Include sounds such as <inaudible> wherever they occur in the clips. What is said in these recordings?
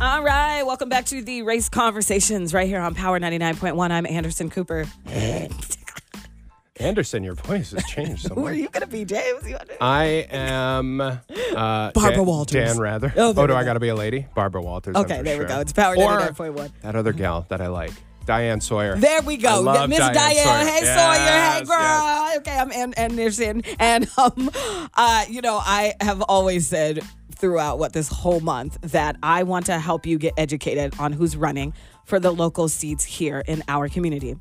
All right, welcome back to the race conversations right here on Power 99.1. I'm Anderson Cooper. Anderson, your voice has changed so much. <laughs> Who are you going to be, James? I am uh, Barbara Dan, Walters. Dan Rather. Oh, Oh, do I got to be a lady? Barbara Walters. Okay, there we go. It's Power Or 99.1. that other gal that I like, Diane Sawyer. There we go. Miss Diane Diane. Sawyer. Hey, Yes, Sawyer. Hey, girl. yes. Okay, I'm An- Anderson. And, um, uh, you know, I have always said throughout what this whole month that I want to help you get educated on who's running for the local seats here in our community.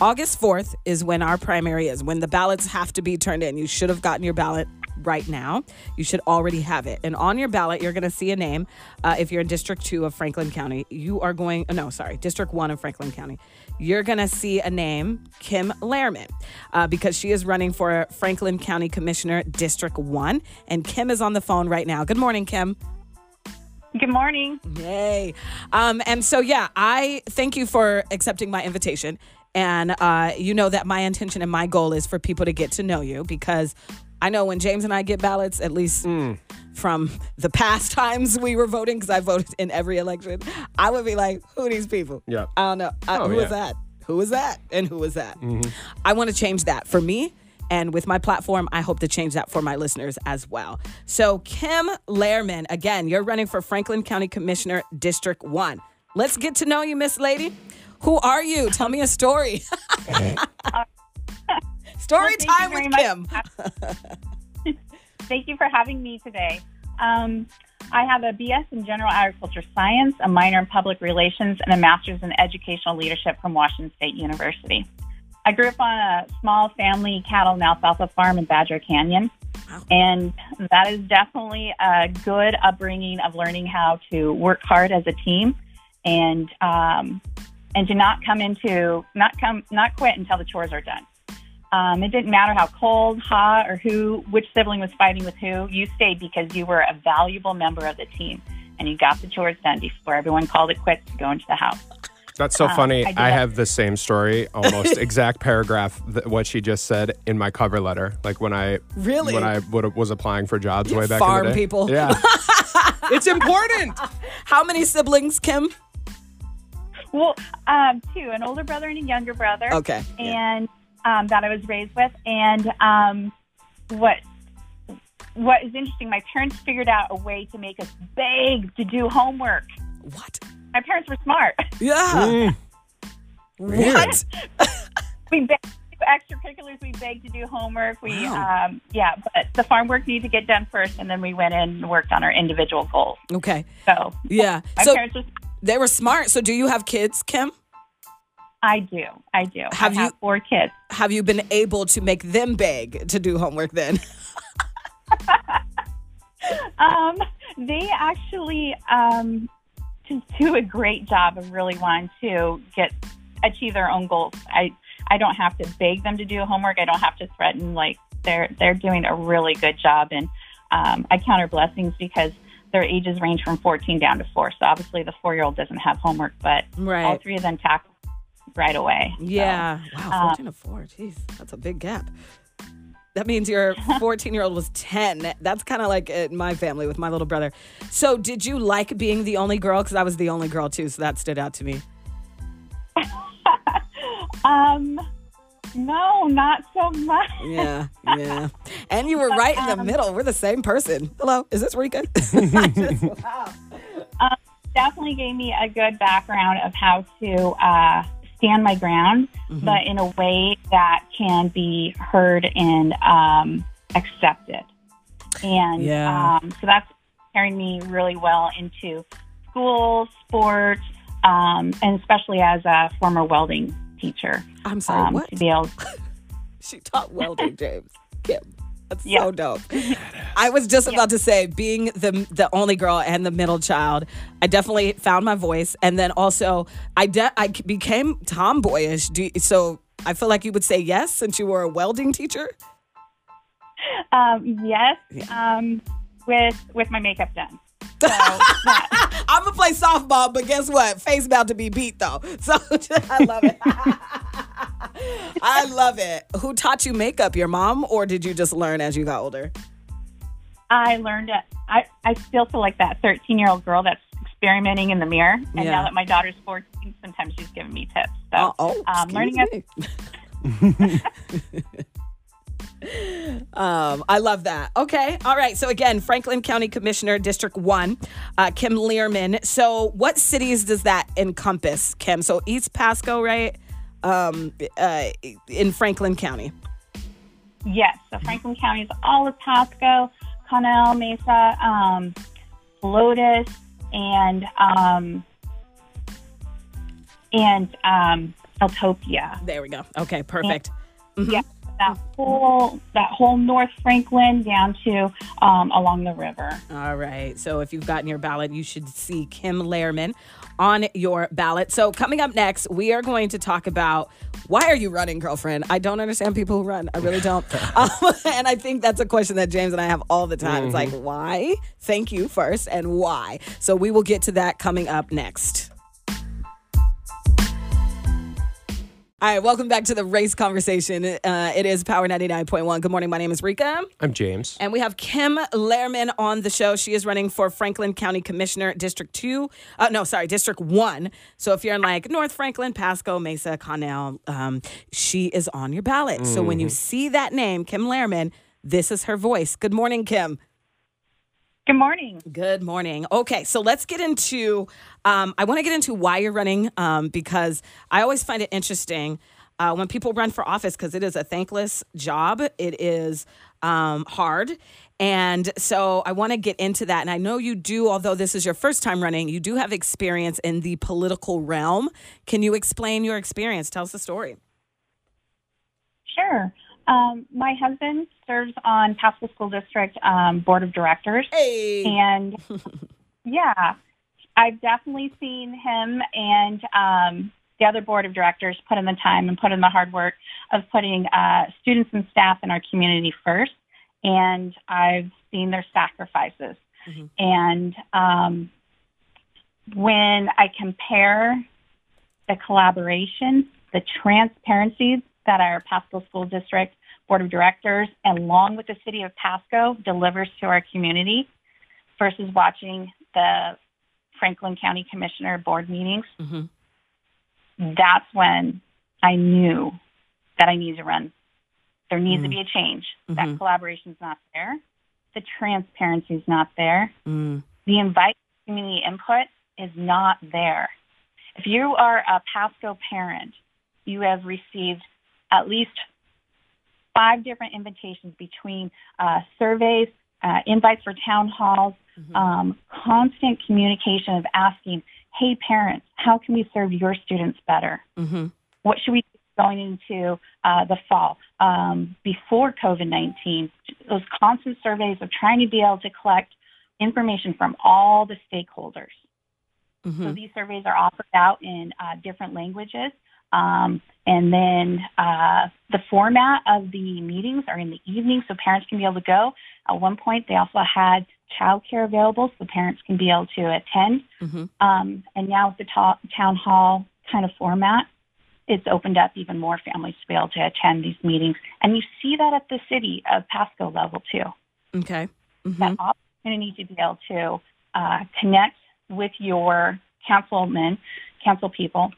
August 4th is when our primary is, when the ballots have to be turned in. You should have gotten your ballot right now. You should already have it. And on your ballot, you're going to see a name. Uh, if you're in District 2 of Franklin County, you are going, no, sorry, District 1 of Franklin County. You're going to see a name, Kim Lehrman, uh, because she is running for Franklin County Commissioner, District 1. And Kim is on the phone right now. Good morning, Kim. Good morning. Yay. Um, and so, yeah, I thank you for accepting my invitation. And uh, you know that my intention and my goal is for people to get to know you because I know when James and I get ballots, at least from the past <laughs> times we were voting, because I voted in every election, I would be like, who are these people? Yeah. I don't know. Uh, Oh, who is yeah. that? Who is that? And who is that? I want to change that for me. And with my platform, I hope to change that for my listeners as well. So, Kim Lehrman, again, you're running for Franklin County Commissioner, District 1. Let's get to know you, Miss Lady. Who are you? Tell me a story. <laughs> story Well, time with. Kim. <laughs> Thank you for having me today. Um, I have a BS in General Agriculture Science, a minor in Public Relations, and a master's in Educational Leadership from Washington State University. I grew up on a small family cattle and alfalfa farm in Badger Canyon, and that is definitely a good upbringing of learning how to work hard as a team and um, and to not come into not come not quit until the chores are done. Um, it didn't matter how cold, hot, or who, which sibling was fighting with who. You stayed because you were a valuable member of the team, and you got the chores done before everyone called it quits to go into the house. That's so Um, funny. I I, have the same story, almost <laughs> exact paragraph th- what she just said in my cover letter. Like when I Really? when I would, was applying for jobs You way back farm in the day. people. Yeah, <laughs> it's important. How many siblings, Kim? Well, um, two, an older brother and a younger brother. Okay. and um, that I was raised with. And um, what what is interesting, my parents figured out a way to make us beg to do homework. What? My parents were smart. <laughs> Yeah. Mm. What? <laughs> we begged to do extracurriculars. We begged to do homework. We Wow. um, yeah, but the farm work needed to get done first, and then we went in and worked on our individual goals. Okay. So Yeah. my So parents were. they were smart. So do you have kids, Kim? I do. I do. Have I you- have four kids. Have you been able to make them beg to do homework then? <laughs> Um, they actually um, just do a great job of really wanting to get achieve their own goals. I I don't have to beg them to do homework. I don't have to threaten. Like they're they're doing a really good job, and um, I count our blessings because their ages range from 14 down to four. So obviously the four year old doesn't have homework, but all three of them tackle right away. So, Yeah. Wow. uh, 14 to 4. Jeez. That's a big gap. That means your <laughs> 14 year old was 10. That's kind of like in my family with my little brother. So, did you like being the only girl? Because I was the only girl too. So, that stood out to me. <laughs> um, no, not so much. Yeah. Yeah. and you were <laughs> right in the middle. We're the same person. Hello. Is this Reka? wow. definitely gave me a good background of how to uh, stand my ground, Mm-hmm. but in a way that can be heard and um, accepted. And Yeah. um, so that's carrying me really well into school, sports, um, and especially as a former welding teacher. I'm sorry. Um, what? to be able <laughs> She taught welding, James. Kim. That's Yeah. so dope. <laughs> I was just about to say, being the the only girl and the middle child, I definitely found my voice, and then also I de- I became tomboyish. Do you, so I feel like you would say yes since you were a welding teacher. um, yes, Yeah. um, with with my makeup done. So <laughs> I'm gonna play softball, but guess what? Face about to be beat though. <laughs> So I love it. I love it. Who taught you makeup? Your mom, or did you just learn as you got older? I learned it. I, I still feel like that 13 year old girl that's experimenting in the mirror. And Yeah. now that my daughter's 14, sometimes she's giving me tips. So, oh, um, learning me. <laughs> um, I love that. Okay. All right. So, again, Franklin County Commissioner, District 1, uh, Kim Lehrman. So, what cities does that encompass, Kim? So, East Pasco, right? Um, uh, in Franklin County. Yes, so Franklin County is all of Pasco, Connell, Mesa, um, Kahlotus, and um, and um, Eltopia. There we go. Okay. Perfect. Yeah, that whole that whole North Franklin down to um, along the river. All right. So if you've gotten your ballot, you should see Kim Lehrman on your ballot. So coming up next, we are going to talk about why are you running, girlfriend? I don't understand people who run. I really don't. <laughs> um, <laughs> and I think that's a question that James and I have all the time. It's like, why? Thank you first, and why? So we will get to that coming up next. All right, welcome back to the race conversation. Uh, it is Power 99.1. Good morning. My name is Reka. I'm James. And we have Kim Lehrman on the show. She is running for Franklin County Commissioner, District 2. Uh, no, sorry, District 1. So if you're in like North Franklin, Pasco, Mesa, Connell, um, she is on your ballot. So when you see that name, Kim Lehrman, this is her voice. Good morning, Kim. Good morning. Good morning. Okay, so let's get into. Um, I want to get into why you're running um, because I always find it interesting uh, when people run for office because it is a thankless job. It is um, hard. And so I want to get into that. And I know you do, although this is your first time running, you do have experience in the political realm. Can you explain your experience? Tell us the story. Sure. Um, my husband serves on Pasco School District um, Board of Directors. Hey. And <laughs> yeah, I've definitely seen him and um, the other board of directors put in the time and put in the hard work of putting uh, students and staff in our community first. And I've seen their sacrifices. Mhm. And um, when I compare the collaboration, the transparency that our Pasco School District Board of Directors, along with the City of Pasco, delivers to our community, versus watching the Franklin County Commissioner board meetings, hmm that's when I knew that I needed to run. There needs to be a change. Mhm. That collaboration's not there. The transparency's not there. Mm. The invite community input is not there. If you are a Pasco parent, you have received at least five different invitations between uh, surveys, uh, invites for town halls, um, constant communication of asking, hey, parents, how can we serve your students better? hmm What should we do going into uh, the fall um, before COVID 19? Those constant surveys of trying to be able to collect information from all the stakeholders. So hmm these surveys are offered out in uh, different languages. Um, and then uh, the format of the meetings are in the evening so parents can be able to go. At one point, they also had childcare available so parents can be able to attend. hmm Um, and now with the ta- town hall kind of format, it's opened up even more families to be able to attend these meetings. And you see that at the city of Pasco level too. Okay. hmm That opportunity to be able to uh, connect with your councilman, council people,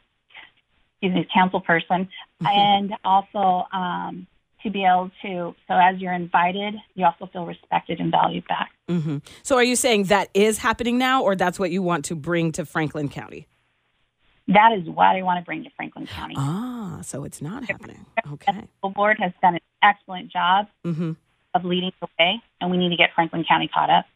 excuse me, council person, and also um, to be able to, so as you're invited, you also feel respected and valued back. hmm So are you saying that is happening now, or that's what you want to bring to Franklin County? That is what I want to bring to Franklin County. Ah, so it's not happening. Okay. The school board has done an excellent job Mm-hmm. of leading the way, and we need to get Franklin County caught up.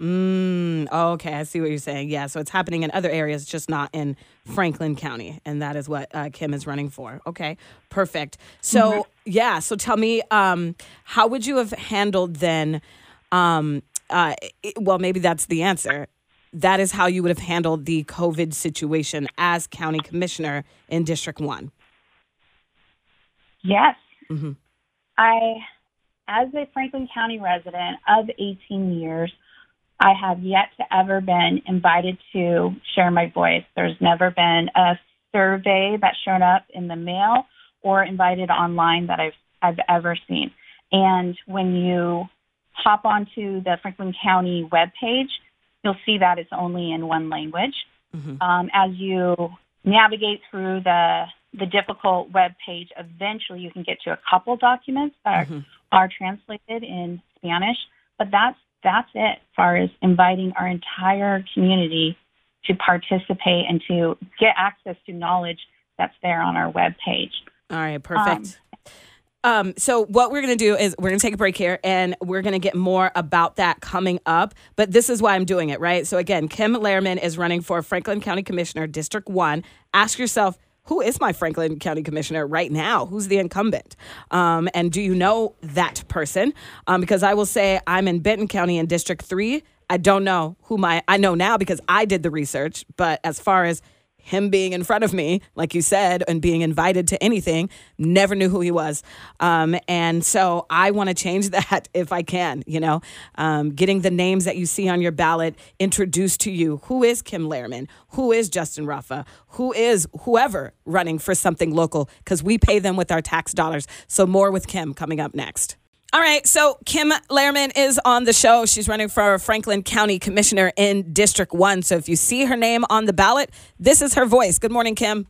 Mm, okay, I see what you're saying. Yeah, so it's happening in other areas, just not in Franklin County, and that is what uh, Kim is running for. Okay, perfect. So yeah, so tell me, um, how would you have handled then? Um, uh, it- well, maybe that's the answer. That is how you would have handled the COVID situation as county commissioner in District One. Yes. Mhm. I, as a Franklin County resident of 18 years, I have yet to ever been invited to share my voice. There's never been a survey that's shown up in the mail or invited online that I've I've ever seen. And when you hop onto the Franklin County webpage, you'll see that it's only in one language. Um, as you navigate through the the difficult web page, eventually you can get to a couple documents that are, are translated in Spanish. But that's that's it as far as inviting our entire community to participate and to get access to knowledge that's there on our web page. All right, perfect. Um, so what we're gonna do is we're gonna take a break here, and we're gonna get more about that coming up. But this is why I'm doing it, right? So again, Kim Lehrman is running for Franklin County Commissioner, District One. Ask yourself. Who is my Franklin County Commissioner right now? Who's the incumbent? Um, and do you know that person? Um, because I will say I'm in Benton County in District 3. I don't know who my, I know now because I did the research, but as far as him being in front of me, like you said, and being invited to anything, never knew who he was. Um, and so I want to change <laughs> that if I can, you know, um, getting the names that you see on your ballot introduced to you. Who is Kim Lehrman? Who is Justin Ruffa? Who is whoever running for something local? Because we pay them with our tax dollars. So more with Kim coming up next. All right, so Kim Lehrman is on the show. She's running for Franklin County Commissioner in District 1. So if you see her name on the ballot, this is her voice. Good morning, Kim.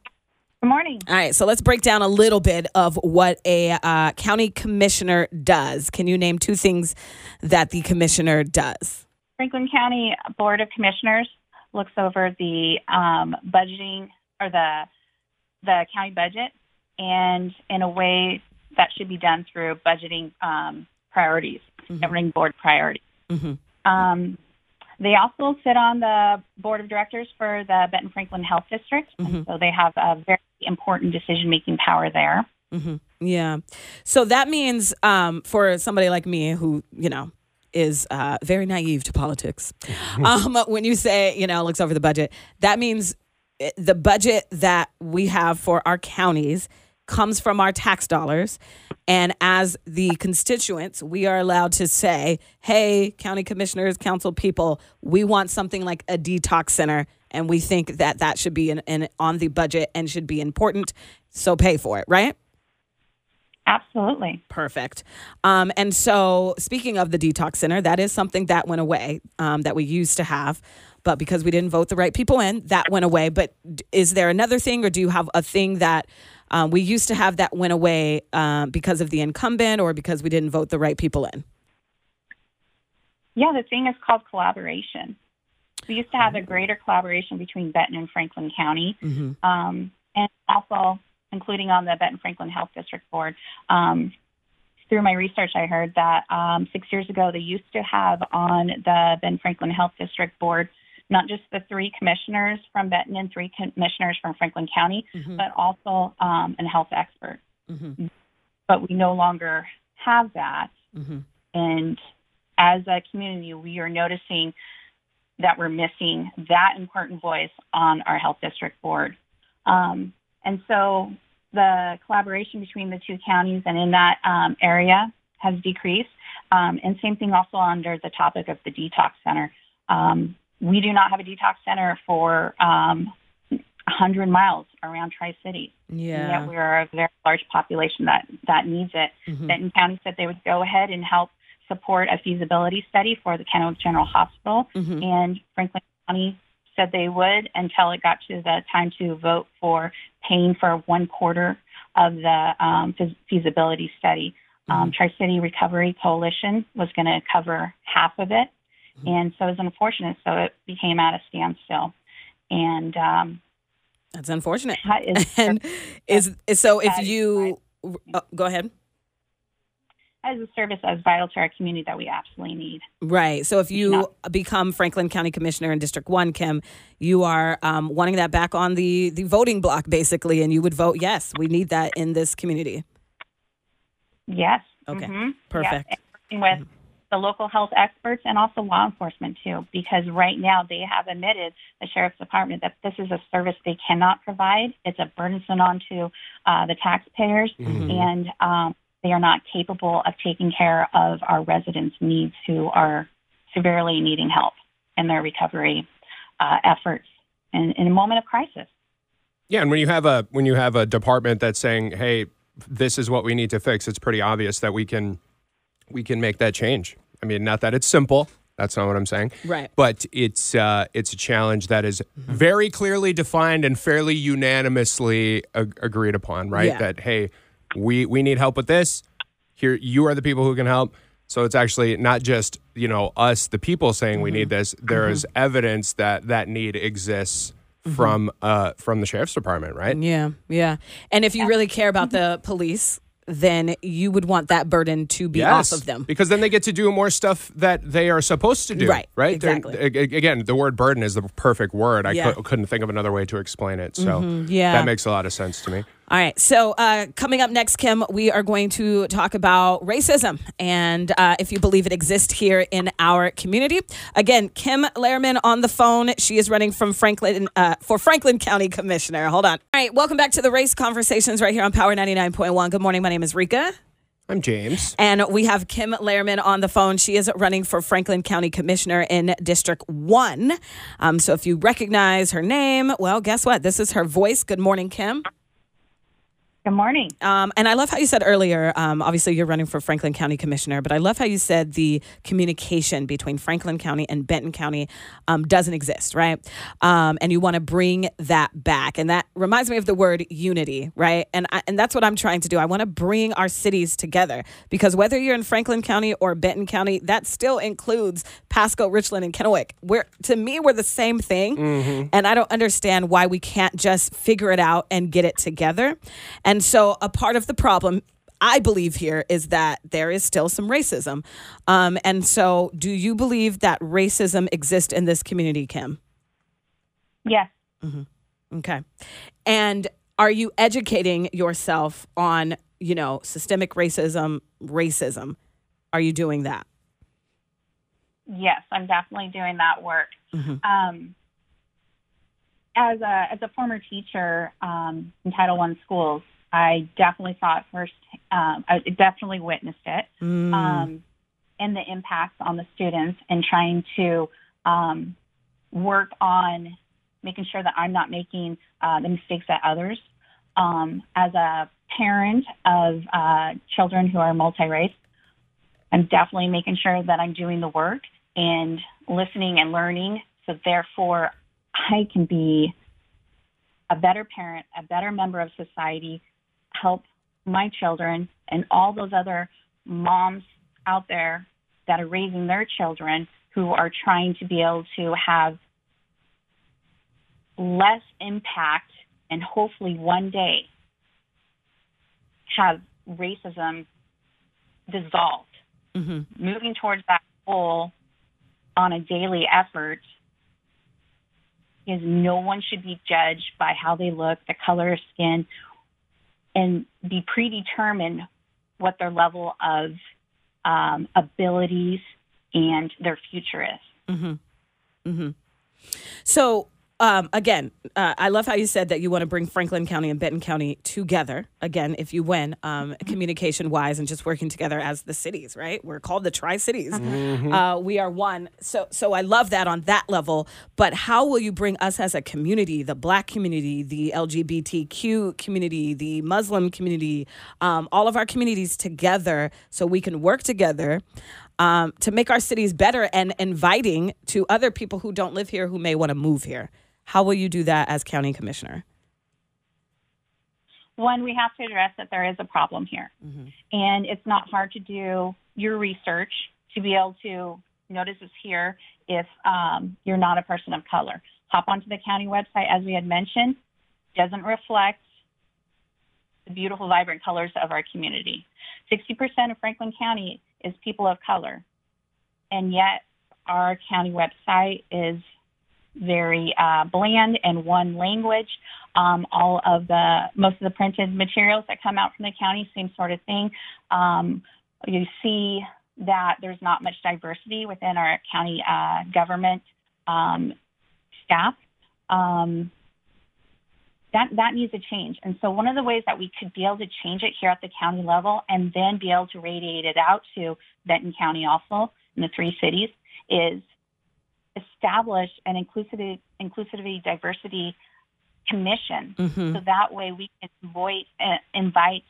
Good morning. All right, so let's break down a little bit of what a uh, county commissioner does. Can you name two things that the commissioner does? Franklin County Board of Commissioners looks over the um, budgeting or the the county budget, and in a way that should be done through budgeting um, priorities, governing board priorities. Mhm. Um, they also sit on the board of directors for the Benton Franklin Health District, and so they have a very important decision making power there. Yeah. So that means um, for somebody like me who, you know, is uh, very naive to politics, <laughs> um, when you say, you know, looks over the budget, that means eh, the budget that we have for our counties comes from our tax dollars. And as the constituents, we are allowed to say, hey, county commissioners, council people, we want something like a detox center. And we think that that should be in, in, on the budget and should be important. So pay for it, right? Absolutely. Perfect. Um, and so, speaking of the detox center, that is something that went away um, that we used to have. But because we didn't vote the right people in, that went away. But is there another thing, or do you have a thing that um, we used to have that went away um, because of the incumbent or because we didn't vote the right people in? Yeah, the thing is called collaboration. We used to have a greater collaboration between Benton and Franklin County, um, and also including on the Benton Franklin Health District Board. Um, through my research, I heard that um, six years ago they used to have on the Benton Franklin Health District Board not just the three commissioners from Benton and three commissioners from Franklin County, but also um, a health expert. But we no longer have that. And as a community, we are noticing that we're missing that important voice on our health district board. Um, and so the collaboration between the two counties and in that um, area has decreased. Um, and same thing also under the topic of the detox center. Um, we do not have a detox center for um, 100 miles around Tri Cities. And Yeah. yet we're a very large population that, that needs it. Benton County said they would go ahead and help support a feasibility study for the Kennewick General Hospital, and Franklin County said they would until it got to the time to vote for paying for one quarter of the um, feas- feasibility study. Um, Tri City Recovery Coalition was going to cover half of it, and so it was unfortunate. So it became at a standstill, and um, That's unfortunate. that is <laughs> And is, is so if you uh, go ahead. as a service as vital to our community that we absolutely need. Right. So if you Not- become Franklin County Commissioner in District One, Kim, you are um, wanting that back on the the voting block, basically, and you would vote yes. We need that in this community. Yes. Okay. Mhm. Perfect. Yes. And working with the local health experts and also law enforcement too, because right now they have admitted the sheriff's department that this is a service they cannot provide. It's a burdensome onto uh, the taxpayers, and um, they are not capable of taking care of our residents' needs who are severely needing help in their recovery uh, efforts in, in a moment of crisis. Yeah, and when you have a when you have a department that's saying, "Hey, this is what we need to fix," it's pretty obvious that we can we can make that change. I mean, not that it's simple, That's not what I'm saying. Right. But it's uh, it's a challenge that is very clearly defined and fairly unanimously ag- agreed upon. Right. Yeah. That hey, we we need help with this. Here, you are the people who can help. So it's actually not just you know us, the people saying we need this. There is evidence that that need exists from uh, from the sheriff's department. Right. Yeah, yeah. And if you really care about the police, then you would want that burden to be off of them. Because then they get to do more stuff that they are supposed to do. Right, Right. Exactly. again, the word burden is the perfect word. I Yeah. Mm-hmm. couldn't think of another way to explain it. So yeah. that makes a lot of sense to me. All right. So, uh, coming up next, Kim, we are going to talk about racism and uh, if you believe it exists here in our community. Again, Kim Lehrman on the phone. She is running from Franklin uh, for Franklin County Commissioner. Hold on. All right. Welcome back to the race conversations right here on Power 99.1. Good morning. My name is Reka. I'm James. And we have Kim Lehrman on the phone. She is running for Franklin County Commissioner in District 1. Um, so if you recognize her name, well, guess what? This is her voice. Good morning, Kim. Good morning. Um, and I love how you said earlier, um, obviously you're running for Franklin County Commissioner, but I love how you said the communication between Franklin County and Benton County um, doesn't exist, right? Um, and you want to bring that back. And that reminds me of the word unity, right? And, I, and that's what I'm trying to do. I want to bring our cities together because whether you're in Franklin County or Benton County, that still includes Pasco, Richland, and Kennewick. We're, to me, we're the same thing. And I don't understand why we can't just figure it out and get it together. And so, a part of the problem, I believe, here is that there is still some racism. Um, and so, do you believe that racism exists in this community, Kim? Yes. Okay. And are you educating yourself on, you know, systemic racism, racism? Are you doing that? Yes, I'm definitely doing that work. Mhm. Um, as a as a former teacher um, in Title One schools, I definitely saw it first. Um, I definitely witnessed it, Mm. um, and the impacts on the students, and trying to um, work on making sure that I'm not making uh, the mistakes that others. Um, as a parent of uh, children who are multi-race, I'm definitely making sure that I'm doing the work and listening and learning. So therefore, I can be a better parent, a better member of society, help my children and all those other moms out there that are raising their children who are trying to be able to have less impact and hopefully one day have racism dissolved Mhm. moving towards that goal on a daily effort is no one should be judged by how they look, the color of skin, and be predetermined what their level of um, abilities and their future is. Mm-hmm. Mm-hmm. So, um, again, uh, I love how you said that you want to bring Franklin County and Benton County together. Again, if you win, um, communication wise, and just working together as the cities, right? We're called the Tri Cities. Uh, we are one. So, so I love that on that level. But how will you bring us as a community, the Black community, the LGBTQ community, the Muslim community, um, all of our communities together, so we can work together? um, to make our cities better and inviting to other people who don't live here who may want to move here. How will you do that as county commissioner? One, we have to address that there is a problem here. And it's not hard to do your research to be able to notice this here if um, you're not a person of color. Hop onto the county website, as we had mentioned, doesn't reflect the beautiful, vibrant colors of our community. 60% of Franklin County is people of color. And yet, our county website is very uh, bland and one language. Um, all of the most of the printed materials that come out from the county, same sort of thing. Um, you see that there's not much diversity within our county uh, government um, staff. Um, that that needs to change. And so one of the ways that we could be able to change it here at the county level and then be able to radiate it out to Benton County also in the three cities is establish an inclusivity inclusivity diversity commission Mm-hmm. so that way we can voice, uh, invite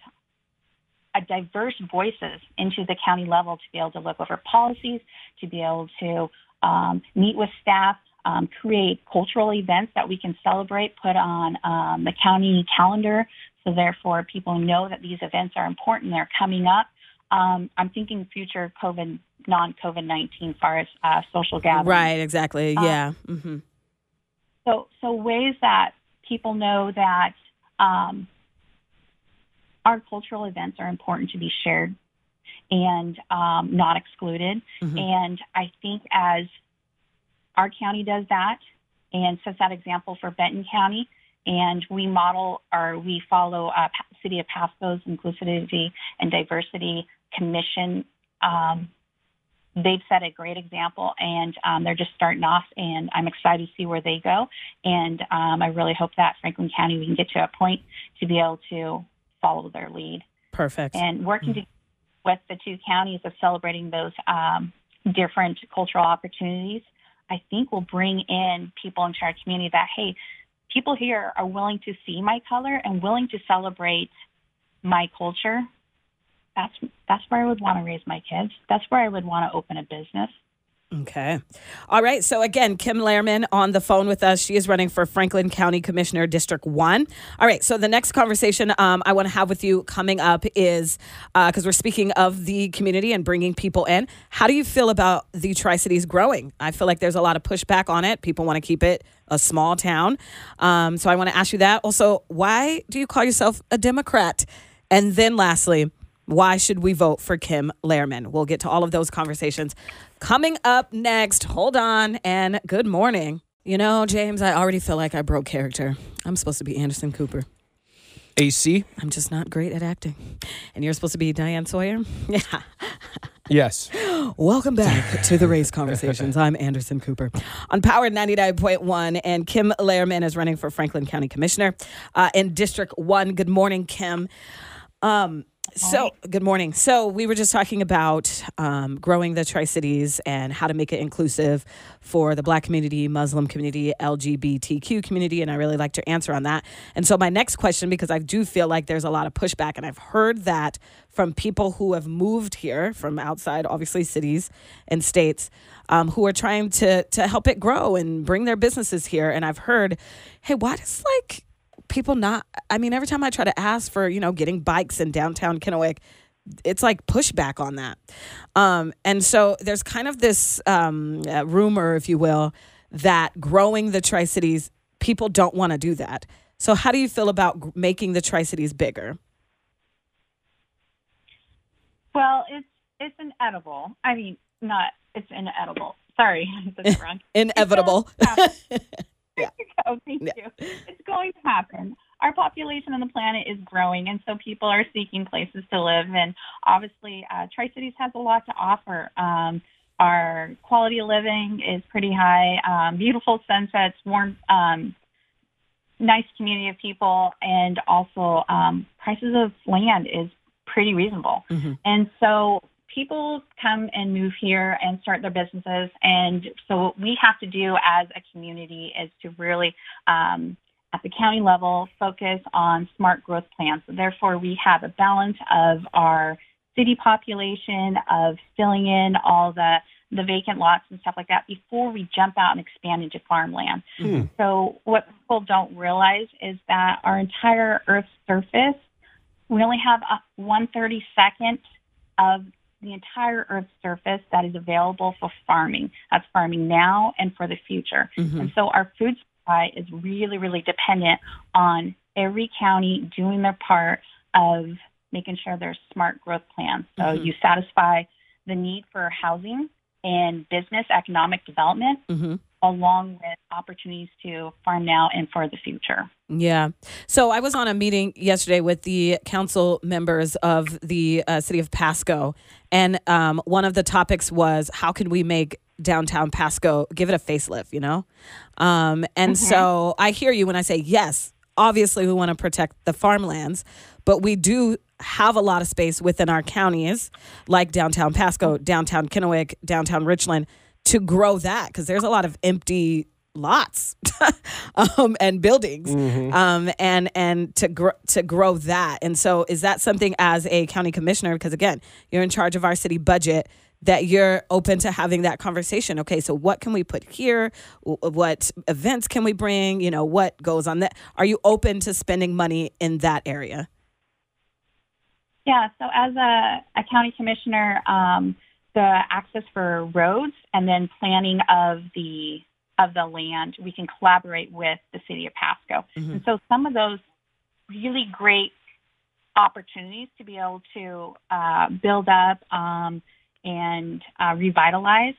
a diverse voices into the county level to be able to look over policies, to be able to um, meet with staff, um, create cultural events that we can celebrate, put on um, the county calendar, so therefore people know that these events are important, they're coming up. Um, I'm thinking future COVID, non-COVID 19, far as uh, social gatherings. Right, exactly. Uh, yeah. hmm So, so ways that people know that um, our cultural events are important to be shared and um, not excluded. Mhm. And I think as our county does that and sets that example for Benton County, and we model or we follow uh, City of Pasco's Inclusivity and Diversity Commission. Um, they've set a great example, and um, they're just starting off. And I'm excited to see where they go. And um, I really hope that Franklin County we can get to a point to be able to follow their lead Perfect. and working together with the two counties of celebrating those um, different cultural opportunities, I think will bring in people into our community that, hey, people here are willing to see my color and willing to celebrate my culture. That's that's where I would want to raise my kids. That's where I would want to open a business. Okay. All right. So again, Kim Lehrman on the phone with us. She is running for Franklin County Commissioner District 1. All right. So the next conversation um, I want to have with you coming up is because we're speaking of the community and bringing people in. How do you feel about the Tri Cities growing? I feel like there's a lot of pushback on it. People want to keep it a small town. Um, so I want to ask you that. Also, why do you call yourself a Democrat? And then lastly, why should we vote for Kim Lehrman? We'll get to all of those conversations coming up next. Hold on and good morning. You know, James, I already feel like I broke character. I'm supposed to be Anderson Cooper. AC? I'm just not great at acting. And you're supposed to be Diane Sawyer? <laughs> Yeah. Yes. Welcome back to the race conversations. I'm Anderson Cooper on Power 99.1, and Kim Lehrman is running for Franklin County Commissioner uh, in District 1. Good morning, Kim. Um, so, good morning. So, we were just talking about um, growing the Tri Cities and how to make it inclusive for the Black community, Muslim community, LGBTQ community, and I really like to answer on that. And so, my next question, because I do feel like there's a lot of pushback, and I've heard that from people who have moved here from outside, obviously, cities and states, um, who are trying to to help it grow and bring their businesses here. And I've heard, hey, why does like people not i mean every time i try to ask for you know getting bikes in downtown kennewick it's like pushback on that um, and so there's kind of this um, uh, rumor if you will that growing the tri-cities people don't want to do that so how do you feel about g- making the tri-cities bigger Well, it's it's inedible. I mean, not it's inedible. Sorry, I said it wrong. <laughs> inevitable <laughs> <laughs> You <laughs> go. Thank Yeah. you. It's going to happen. Our population on the planet is growing, and so people are seeking places to live. And obviously, uh, Tri Cities has a lot to offer. Um, our quality of living is pretty high. Um, beautiful sunsets, warm, um, nice community of people, and also um, prices of land is pretty reasonable. Mhm. And so people come and move here and start their businesses. And so what we have to do as a community is to really, um, at the county level, focus on smart growth plans. So therefore, we have a balance of our city population, of filling in all the the vacant lots and stuff like that before we jump out and expand into farmland. Hmm. So what people don't realize is that our entire Earth's surface, we only have a 132nd of the entire Earth's surface that is available for farming. That's farming now and for the future. Mhm. And so our food supply is really, really dependent on every county doing their part of making sure there's smart growth plans. So Mhm. you satisfy the need for housing and business economic development Mhm. Along with opportunities to farm now and for the future. Yeah. So I was on a meeting yesterday with the council members of the uh, city of Pasco, and um, one of the topics was how can we make downtown Pasco give it a facelift, you know? Um, and so I hear you when I say yes. Obviously, we want to protect the farmlands, but we do have a lot of space within our counties, like downtown Pasco, downtown Kennewick, downtown Richland, to grow that because there's a lot of empty lots <laughs> um, and buildings um, and and to grow to grow that. And so is that something as a county commissioner because again you're in charge of our city budget that you're open to having that conversation? Okay so what can we put here? W- what events can we bring? You know what goes on that? Are you open to spending money in that area? Yeah, so as a, a county commissioner, um, the access for roads and then planning of the of the land, we can collaborate with the city of Pasco. And so some of those really great opportunities to be able to uh, build up um, and uh, revitalize,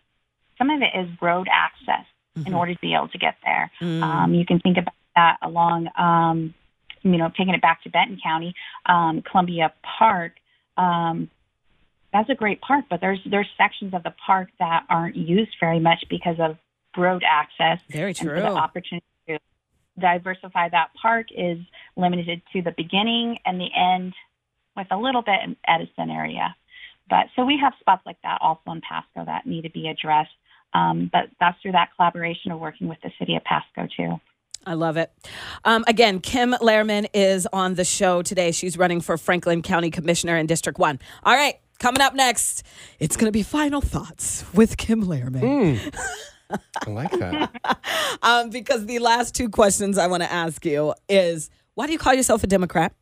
some of it is road access in order to be able to get there. Um, you can think about that along, um, you know, taking it back to Benton County, um, Columbia Park. That's a great park, but there's there's sections of the park that aren't used very much because of road access. Very And so true. the opportunity to diversify that park is limited to the beginning and the end, with a little bit in Edison area. But so we have spots like that also in Pasco that need to be addressed. Um, but that's through that collaboration of working with the city of Pasco too. I love it. Um, again, Kim Lehrman is on the show today. She's running for Franklin County Commissioner in District 1. All right, coming up next, it's going to be Final Thoughts with Kim Lehrman. <laughs> I like that. <laughs> Um, because the last two questions I want to ask you is why do you call yourself a Democrat?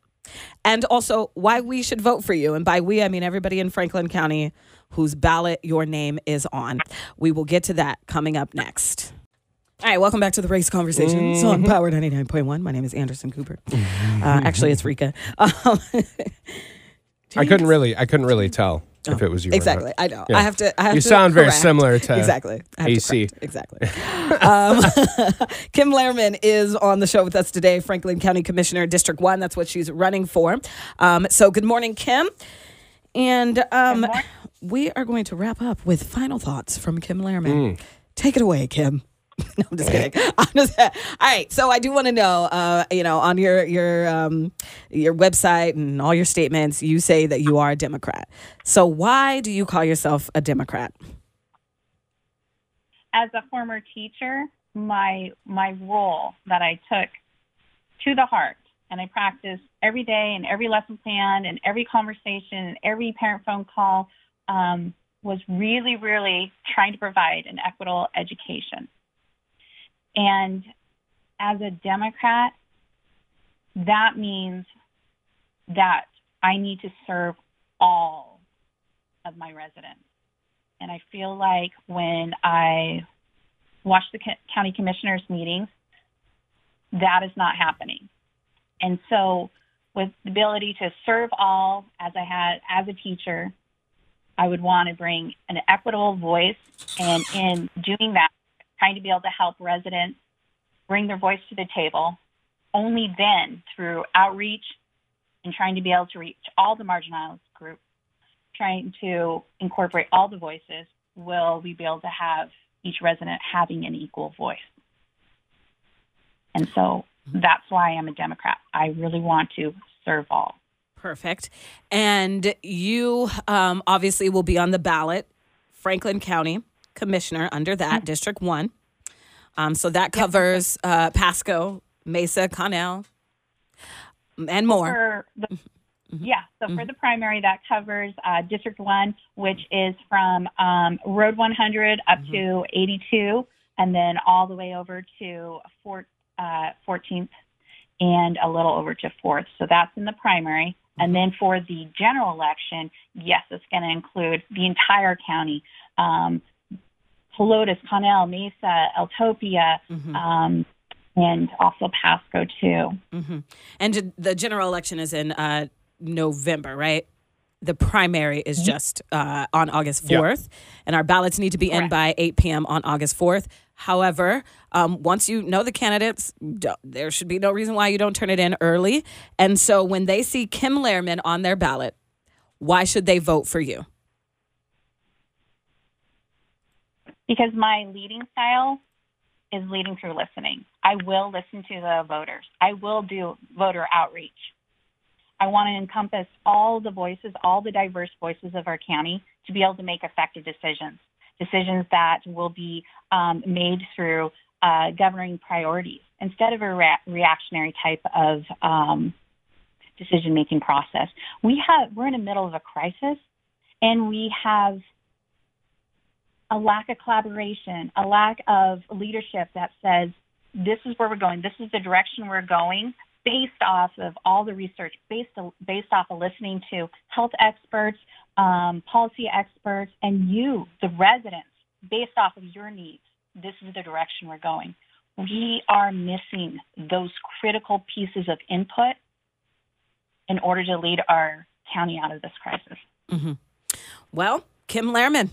And also why we should vote for you. And by we, I mean everybody in Franklin County whose ballot your name is on. We will get to that coming up next. All right, welcome back to the Race Conversations on Power 99.1. My name is Anderson Cooper. Uh, actually, it's Reka. <laughs> Um, I couldn't really, I couldn't really tell if it was you. or not. Exactly. I know. Yeah. I have to. I have You to sound very similar to exactly. I have to AC. correct. Exactly. um, <laughs> Kim Lehrman is on the show with us today, Franklin County Commissioner, District One. That's what she's running for. Um, so, good morning, Kim. And um, morning. we are going to wrap up with final thoughts from Kim. Lehrman. Take it away, Kim. <laughs> no, I'm just kidding. <laughs> I'm just, all right. So I do want to know, uh, you know, on your your um, your website and all your statements, you say that you are a Democrat. So why do you call yourself a Democrat? as a former teacher, my my role that I took to the heart and I practiced every day and every lesson plan and every conversation and every parent phone call um, was really, really trying to provide an equitable education. And as a Democrat, that means that I need to serve all of my residents. And I feel like when I watch the county commissioners meetings, that is not happening. And so, with the ability to serve all, as I had as a teacher, I would want to bring an equitable voice. And in doing that, trying to be able to help residents bring their voice to the table. Only then, through outreach and trying to be able to reach all the marginalized groups, trying to incorporate all the voices, will we be able to have each resident having an equal voice. And so that's why I'm a Democrat. I really want to serve all. Perfect. And you um, obviously will be on the ballot, Franklin County Commissioner under that, District 1. Um, so that covers uh, Pasco, Mesa, Connell, and more. The, Yeah, so for the primary, that covers uh, District 1, which is from um, Road 100 up to 82, and then all the way over to Fort, uh, 14th and a little over to 4th. So that's in the primary. And then for the general election, yes, it's going to include the entire county. Um, Kahlotus, Connell, Mesa, Eltopia, um, and also Pasco too. And the general election is in uh, November, right? The primary is just uh, on August Yeah. 4th, and our ballots need to be in by 8 p.m. on August 4th. However, um, once you know the candidates, there should be no reason why you don't turn it in early. And so when they see Kim Lehrman on their ballot, why should they vote for you? Because my leading style is leading through listening. I will listen to the voters. I will do voter outreach. I want to encompass all the voices, all the diverse voices of our county to be able to make effective decisions, decisions that will be um, made through uh, governing priorities instead of a rea- reactionary type of um, decision making process. We have we're in the middle of a crisis, and we have a lack of collaboration, a lack of leadership that says this is where we're going, this is the direction we're going, based off of all the research, based based off of listening to health experts, um, policy experts, and you, the residents, based off of your needs. This is the direction we're going. We are missing those critical pieces of input in order to lead our county out of this crisis. Well, Kim Lehrman,